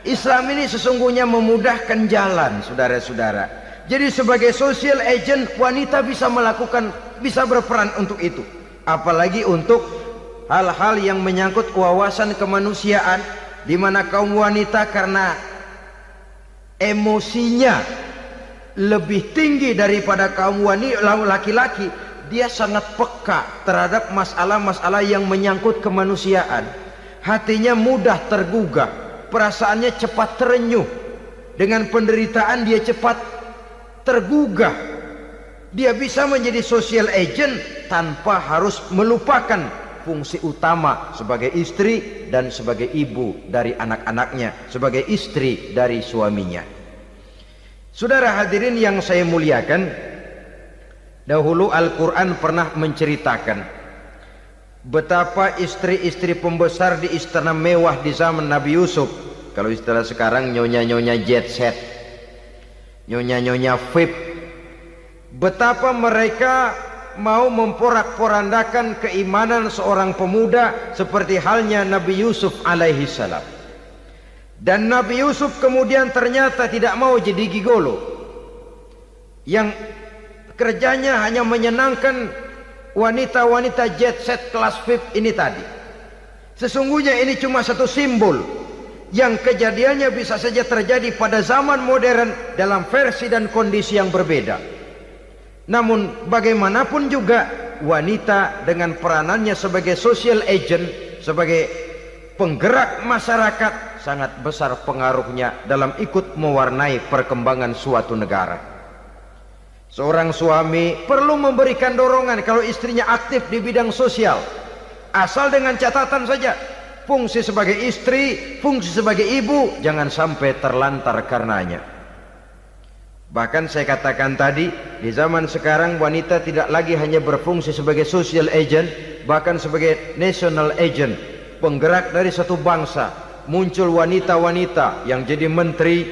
Islam ini sesungguhnya memudahkan jalan saudara-saudara. Jadi sebagai social agent wanita bisa melakukan bisa berperan untuk itu. Apalagi untuk hal-hal yang menyangkut wawasan kemanusiaan di mana kaum wanita karena emosinya lebih tinggi daripada kaum wanita laki-laki dia sangat peka terhadap masalah-masalah yang menyangkut kemanusiaan. Hatinya mudah tergugah perasaannya cepat terenyuh dengan penderitaan dia cepat tergugah dia bisa menjadi social agent tanpa harus melupakan fungsi utama sebagai istri dan sebagai ibu dari anak-anaknya sebagai istri dari suaminya saudara hadirin yang saya muliakan Dahulu Al-Quran pernah menceritakan betapa istri-istri pembesar di istana mewah di zaman Nabi Yusuf. Kalau istilah sekarang nyonya-nyonya jet set, nyonya-nyonya VIP. Betapa mereka mau memporak-porandakan keimanan seorang pemuda seperti halnya Nabi Yusuf alaihi salam. Dan Nabi Yusuf kemudian ternyata tidak mau jadi gigolo. Yang kerjanya hanya menyenangkan wanita-wanita jet set kelas VIP ini tadi. Sesungguhnya ini cuma satu simbol yang kejadiannya bisa saja terjadi pada zaman modern dalam versi dan kondisi yang berbeda. Namun bagaimanapun juga wanita dengan peranannya sebagai social agent, sebagai penggerak masyarakat sangat besar pengaruhnya dalam ikut mewarnai perkembangan suatu negara. Seorang suami perlu memberikan dorongan kalau istrinya aktif di bidang sosial. Asal dengan catatan saja. Fungsi sebagai istri, fungsi sebagai ibu, jangan sampai terlantar karenanya. Bahkan saya katakan tadi, di zaman sekarang wanita tidak lagi hanya berfungsi sebagai social agent, bahkan sebagai national agent, penggerak dari satu bangsa. Muncul wanita-wanita yang jadi menteri,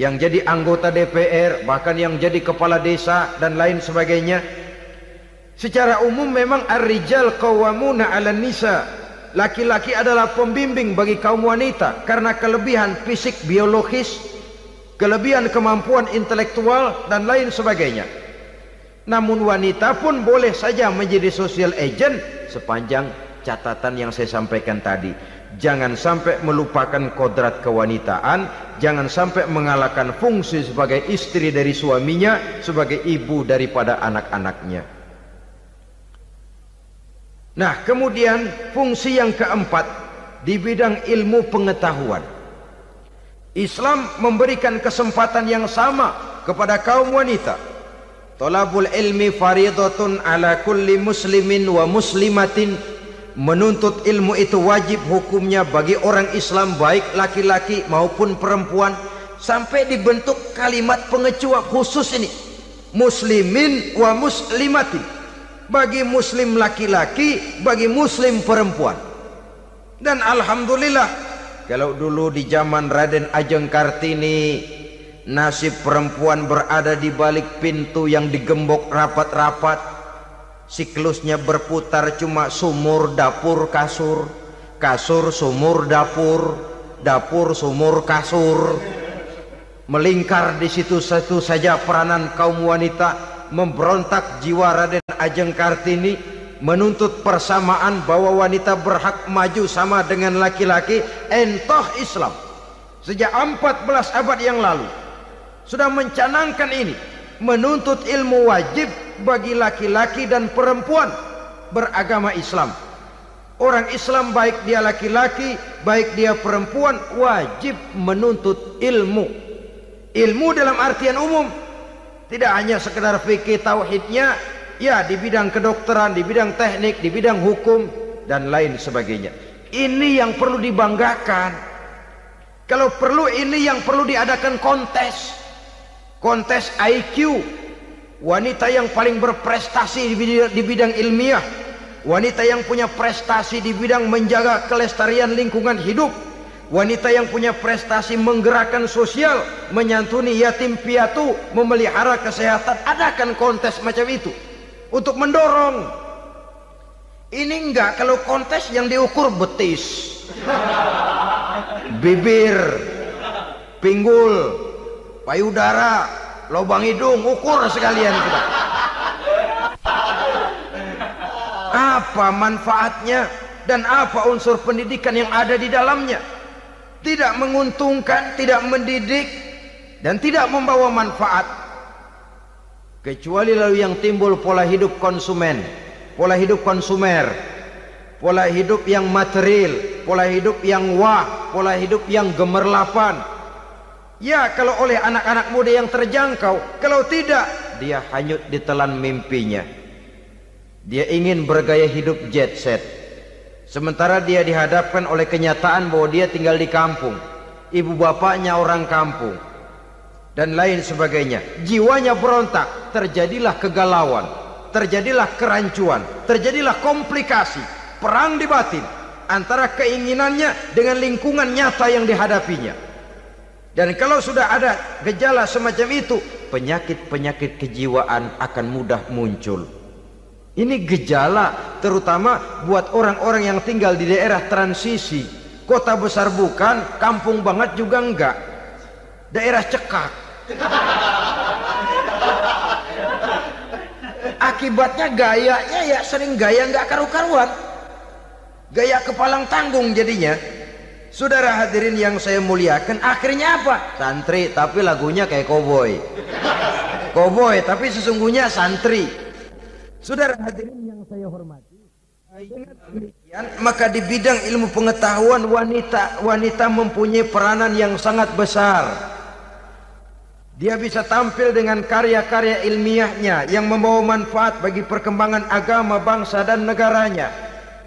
yang jadi anggota DPR, bahkan yang jadi kepala desa dan lain sebagainya. Secara umum memang ar-rijal qawwamuna 'alan nisa. Laki-laki adalah pembimbing bagi kaum wanita karena kelebihan fisik biologis, kelebihan kemampuan intelektual dan lain sebagainya. Namun wanita pun boleh saja menjadi social agent sepanjang catatan yang saya sampaikan tadi. Jangan sampai melupakan kodrat kewanitaan, jangan sampai mengalahkan fungsi sebagai istri dari suaminya, sebagai ibu daripada anak-anaknya. Nah, kemudian fungsi yang keempat di bidang ilmu pengetahuan. Islam memberikan kesempatan yang sama kepada kaum wanita. Talabul ilmi faridatun ala kulli muslimin wa muslimatin. Menuntut ilmu itu wajib hukumnya bagi orang Islam baik laki-laki maupun perempuan sampai dibentuk kalimat pengecuali khusus ini. Muslimin wa muslimatin bagi muslim laki-laki, bagi muslim perempuan. Dan alhamdulillah kalau dulu di zaman Raden Ajeng Kartini nasib perempuan berada di balik pintu yang digembok rapat-rapat, siklusnya berputar cuma sumur, dapur, kasur, kasur, sumur, dapur, dapur, sumur, kasur. Melingkar di situ satu saja peranan kaum wanita memberontak jiwa Raden Ajeng Kartini menuntut persamaan bahwa wanita berhak maju sama dengan laki-laki entah Islam. Sejak 14 abad yang lalu sudah mencanangkan ini menuntut ilmu wajib bagi laki-laki dan perempuan beragama Islam. Orang Islam baik dia laki-laki baik dia perempuan wajib menuntut ilmu. Ilmu dalam artian umum tidak hanya sekedar fikih tauhidnya, ya di bidang kedokteran, di bidang teknik, di bidang hukum dan lain sebagainya. Ini yang perlu dibanggakan. Kalau perlu ini yang perlu diadakan kontes. Kontes IQ. Wanita yang paling berprestasi di bidang, di bidang ilmiah. Wanita yang punya prestasi di bidang menjaga kelestarian lingkungan hidup wanita yang punya prestasi menggerakkan sosial, menyantuni yatim piatu, memelihara kesehatan, adakan kontes macam itu untuk mendorong. Ini enggak kalau kontes yang diukur betis, bibir, pinggul, payudara, lubang hidung, ukur sekalian kita. Apa manfaatnya dan apa unsur pendidikan yang ada di dalamnya? Tidak menguntungkan, tidak mendidik dan tidak membawa manfaat. Kecuali lalu yang timbul pola hidup konsumen, pola hidup konsumer, pola hidup yang material, pola hidup yang wah, pola hidup yang gemerlapan. Ya, kalau oleh anak-anak muda yang terjangkau, kalau tidak, dia hanyut ditelan mimpinya. Dia ingin bergaya hidup jet set Sementara dia dihadapkan oleh kenyataan bahwa dia tinggal di kampung. Ibu bapaknya orang kampung. Dan lain sebagainya. Jiwanya berontak. Terjadilah kegalauan. Terjadilah kerancuan. Terjadilah komplikasi. Perang di batin. Antara keinginannya dengan lingkungan nyata yang dihadapinya. Dan kalau sudah ada gejala semacam itu. Penyakit-penyakit kejiwaan akan mudah muncul. Ini gejala terutama buat orang-orang yang tinggal di daerah transisi. Kota besar bukan, kampung banget juga enggak. Daerah cekak. Akibatnya gayanya ya sering gaya enggak karu-karuan. Gaya kepalang tanggung jadinya. Saudara hadirin yang saya muliakan, akhirnya apa? Santri, tapi lagunya kayak koboi. Koboi, tapi sesungguhnya santri. Saudara hadirin yang saya hormati, demikian, maka di bidang ilmu pengetahuan wanita wanita mempunyai peranan yang sangat besar. Dia bisa tampil dengan karya-karya ilmiahnya yang membawa manfaat bagi perkembangan agama bangsa dan negaranya.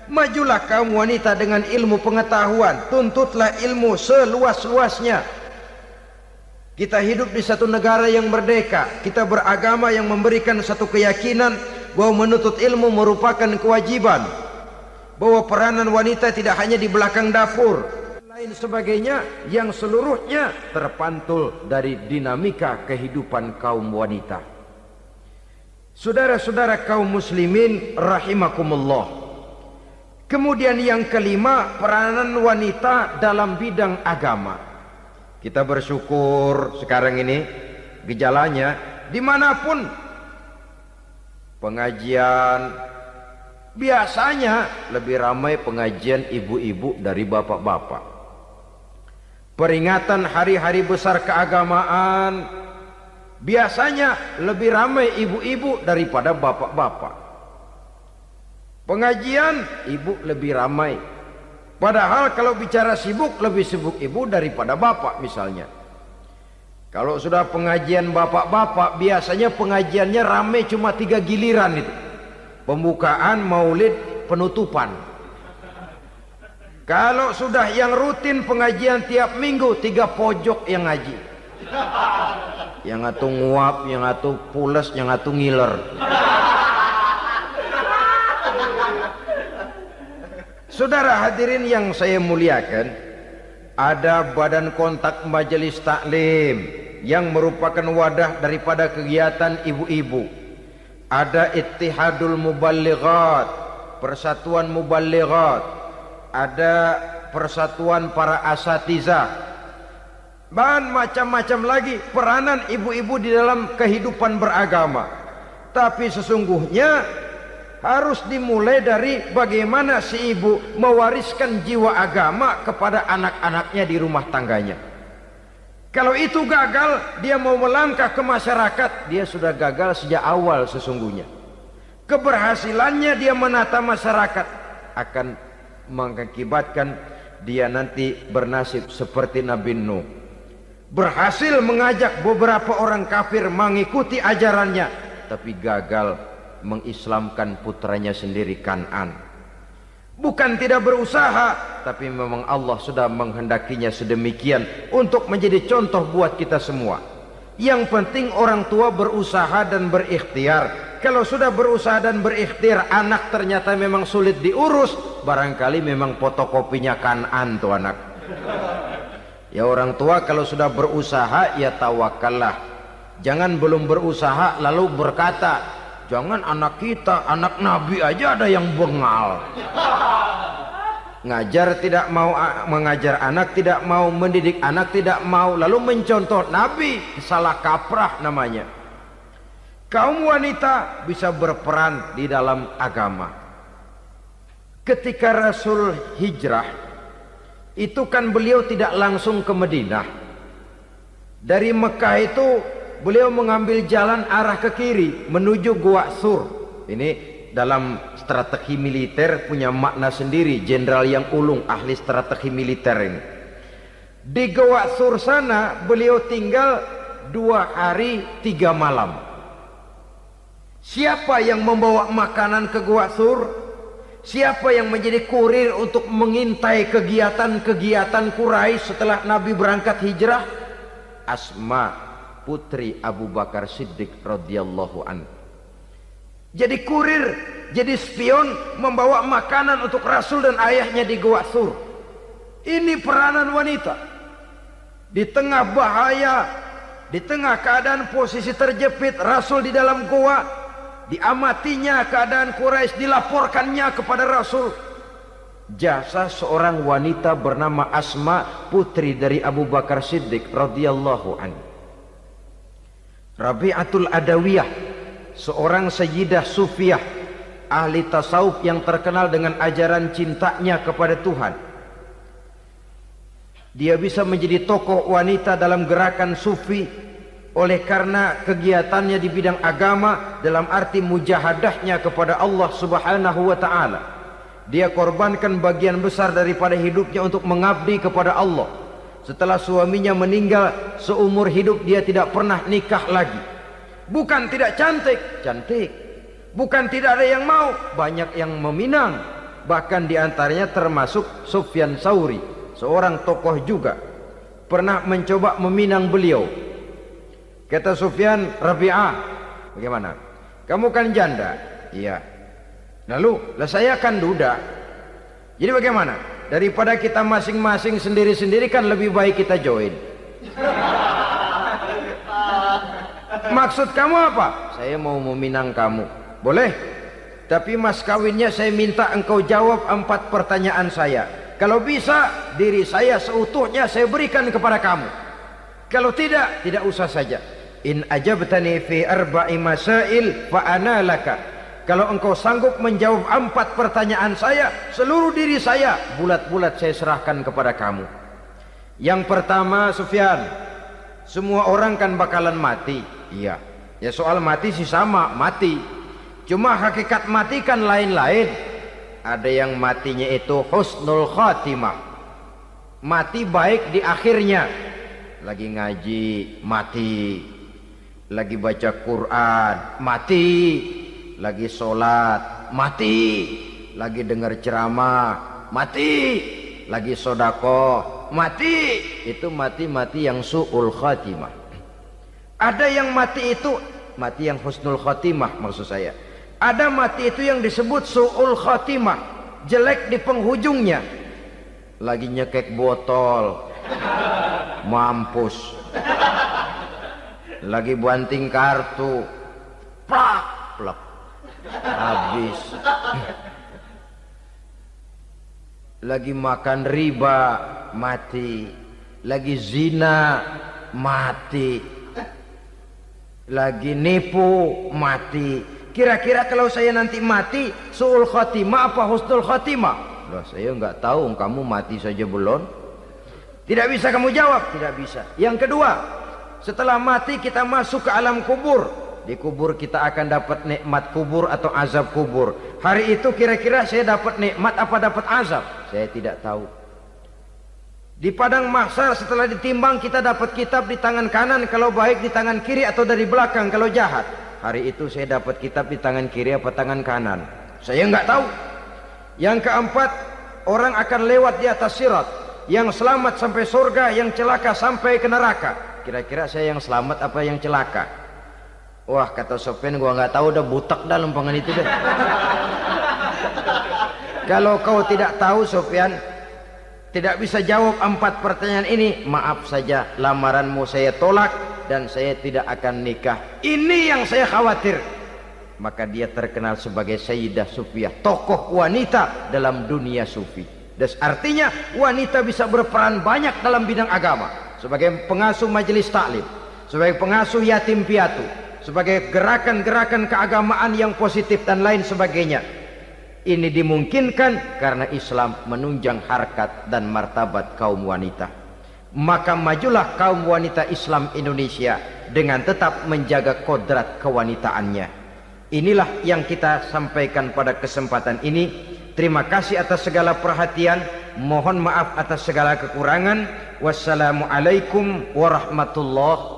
Majulah kaum wanita dengan ilmu pengetahuan, tuntutlah ilmu seluas-luasnya. Kita hidup di satu negara yang merdeka, kita beragama yang memberikan satu keyakinan bahwa menuntut ilmu merupakan kewajiban. Bahwa peranan wanita tidak hanya di belakang dapur, lain sebagainya yang seluruhnya terpantul dari dinamika kehidupan kaum wanita. Saudara-saudara kaum muslimin rahimakumullah. Kemudian yang kelima peranan wanita dalam bidang agama. Kita bersyukur sekarang ini gejalanya di mana pun pengajian. Biasanya lebih ramai pengajian ibu-ibu dari bapak-bapak. Peringatan hari-hari besar keagamaan biasanya lebih ramai ibu-ibu daripada bapak-bapak. Pengajian ibu lebih ramai padahal kalau bicara sibuk lebih sibuk ibu daripada bapak misalnya kalau sudah pengajian bapak-bapak biasanya pengajiannya ramai cuma tiga giliran itu pembukaan maulid penutupan kalau sudah yang rutin pengajian tiap minggu tiga pojok yang ngaji. Yang atu nguap, yang atu pules, yang atu ngiler. Saudara hadirin yang saya muliakan, ada badan kontak majelis taklim yang merupakan wadah daripada kegiatan ibu-ibu. Ada Ittihadul Muballighat, Persatuan Muballighat, ada persatuan para asatiza dan macam-macam lagi peranan ibu-ibu di dalam kehidupan beragama. Tapi sesungguhnya harus dimulai dari bagaimana si ibu mewariskan jiwa agama kepada anak-anaknya di rumah tangganya kalau itu gagal dia mau melangkah ke masyarakat dia sudah gagal sejak awal sesungguhnya keberhasilannya dia menata masyarakat akan mengakibatkan dia nanti bernasib seperti Nabi Nuh. Berhasil mengajak beberapa orang kafir mengikuti ajarannya, tapi gagal mengislamkan putranya sendiri Kanan. Bukan tidak berusaha, tapi memang Allah sudah menghendakinya sedemikian untuk menjadi contoh buat kita semua. Yang penting orang tua berusaha dan berikhtiar. Kalau sudah berusaha dan berikhtiar anak ternyata memang sulit diurus. Barangkali memang fotokopinya kanan tuh anak. Ya orang tua kalau sudah berusaha ya tawakallah. Jangan belum berusaha lalu berkata jangan anak kita anak nabi aja ada yang bengal ngajar tidak mau mengajar anak tidak mau mendidik anak tidak mau lalu mencontoh nabi salah kaprah namanya kaum wanita bisa berperan di dalam agama. Ketika Rasul hijrah, itu kan beliau tidak langsung ke Madinah. Dari Mekah itu beliau mengambil jalan arah ke kiri menuju Gua Sur. Ini dalam strategi militer punya makna sendiri. Jenderal yang ulung ahli strategi militer ini. Di Gua Sur sana beliau tinggal dua hari tiga malam. Siapa yang membawa makanan ke Gua Sur? Siapa yang menjadi kurir untuk mengintai kegiatan-kegiatan Quraisy setelah Nabi berangkat hijrah? Asma putri Abu Bakar Siddiq radhiyallahu an. Jadi kurir, jadi spion membawa makanan untuk Rasul dan ayahnya di Gua Sur. Ini peranan wanita. Di tengah bahaya, di tengah keadaan posisi terjepit Rasul di dalam gua diamatinya keadaan Quraisy dilaporkannya kepada Rasul jasa seorang wanita bernama Asma putri dari Abu Bakar Siddiq radhiyallahu anhu Rabi'atul Adawiyah seorang sayyidah sufiyah ahli tasawuf yang terkenal dengan ajaran cintanya kepada Tuhan dia bisa menjadi tokoh wanita dalam gerakan sufi oleh karena kegiatannya di bidang agama dalam arti mujahadahnya kepada Allah Subhanahu wa taala. Dia korbankan bagian besar daripada hidupnya untuk mengabdi kepada Allah. Setelah suaminya meninggal, seumur hidup dia tidak pernah nikah lagi. Bukan tidak cantik, cantik. Bukan tidak ada yang mau, banyak yang meminang. bahkan di antaranya termasuk Sufyan Sauri seorang tokoh juga. Pernah mencoba meminang beliau. Kata Sufyan Rabi'ah. Bagaimana? Kamu kan janda? Iya. Lalu lah saya kan duda. Jadi bagaimana daripada kita masing-masing sendiri-sendiri kan lebih baik kita join maksud kamu apa saya mau meminang kamu boleh tapi mas kawinnya saya minta engkau jawab empat pertanyaan saya. Kalau bisa diri saya seutuhnya saya berikan kepada kamu. Kalau tidak, tidak usah saja. In ajabtani fi arba'i masail fa ana laka. Kalau engkau sanggup menjawab empat pertanyaan saya, seluruh diri saya bulat-bulat saya serahkan kepada kamu. Yang pertama, Sufyan, semua orang kan bakalan mati. Iya. Ya soal mati sih sama, mati. Cuma hakikat mati kan lain-lain. Ada yang matinya itu husnul khatimah. Mati baik di akhirnya. Lagi ngaji, mati. Lagi baca Quran, mati. Lagi sholat, mati. Lagi dengar ceramah, mati. Lagi sodako, mati. Itu mati-mati yang su'ul khatimah. Ada yang mati itu mati yang husnul khatimah maksud saya ada mati itu yang disebut su'ul khatimah. Jelek di penghujungnya. Lagi nyekek botol. Mampus. Lagi banting kartu. Plak. Plak. Habis. Lagi makan riba. Mati. Lagi zina. Mati. Lagi nipu. Mati Kira-kira kalau saya nanti mati, suul khotimah apa husnul khotimah? Loh, saya nggak tahu, kamu mati saja belum. Tidak bisa kamu jawab, tidak bisa. Yang kedua, setelah mati kita masuk ke alam kubur. Di kubur kita akan dapat nikmat kubur atau azab kubur. Hari itu kira-kira saya dapat nikmat apa dapat azab? Saya tidak tahu. Di padang mahsyar setelah ditimbang kita dapat kitab di tangan kanan kalau baik di tangan kiri atau dari belakang kalau jahat. Hari itu saya dapat kitab di tangan kiri apa tangan kanan. Saya enggak tahu. Yang keempat, orang akan lewat di atas sirat. Yang selamat sampai surga, yang celaka sampai ke neraka. Kira-kira saya yang selamat apa yang celaka? Wah, kata Sofian gua enggak tahu udah butak dalam pengen itu deh. Kalau kau tidak tahu Sofian, tidak bisa jawab empat pertanyaan ini, maaf saja lamaranmu saya tolak dan saya tidak akan nikah. Ini yang saya khawatir. Maka dia terkenal sebagai Sayyidah Sufiyah, tokoh wanita dalam dunia sufi. Dan artinya wanita bisa berperan banyak dalam bidang agama. Sebagai pengasuh majelis taklim, sebagai pengasuh yatim piatu, sebagai gerakan-gerakan keagamaan yang positif dan lain sebagainya. Ini dimungkinkan karena Islam menunjang harkat dan martabat kaum wanita maka majulah kaum wanita Islam Indonesia dengan tetap menjaga kodrat kewanitaannya. Inilah yang kita sampaikan pada kesempatan ini. Terima kasih atas segala perhatian. Mohon maaf atas segala kekurangan. Wassalamualaikum warahmatullahi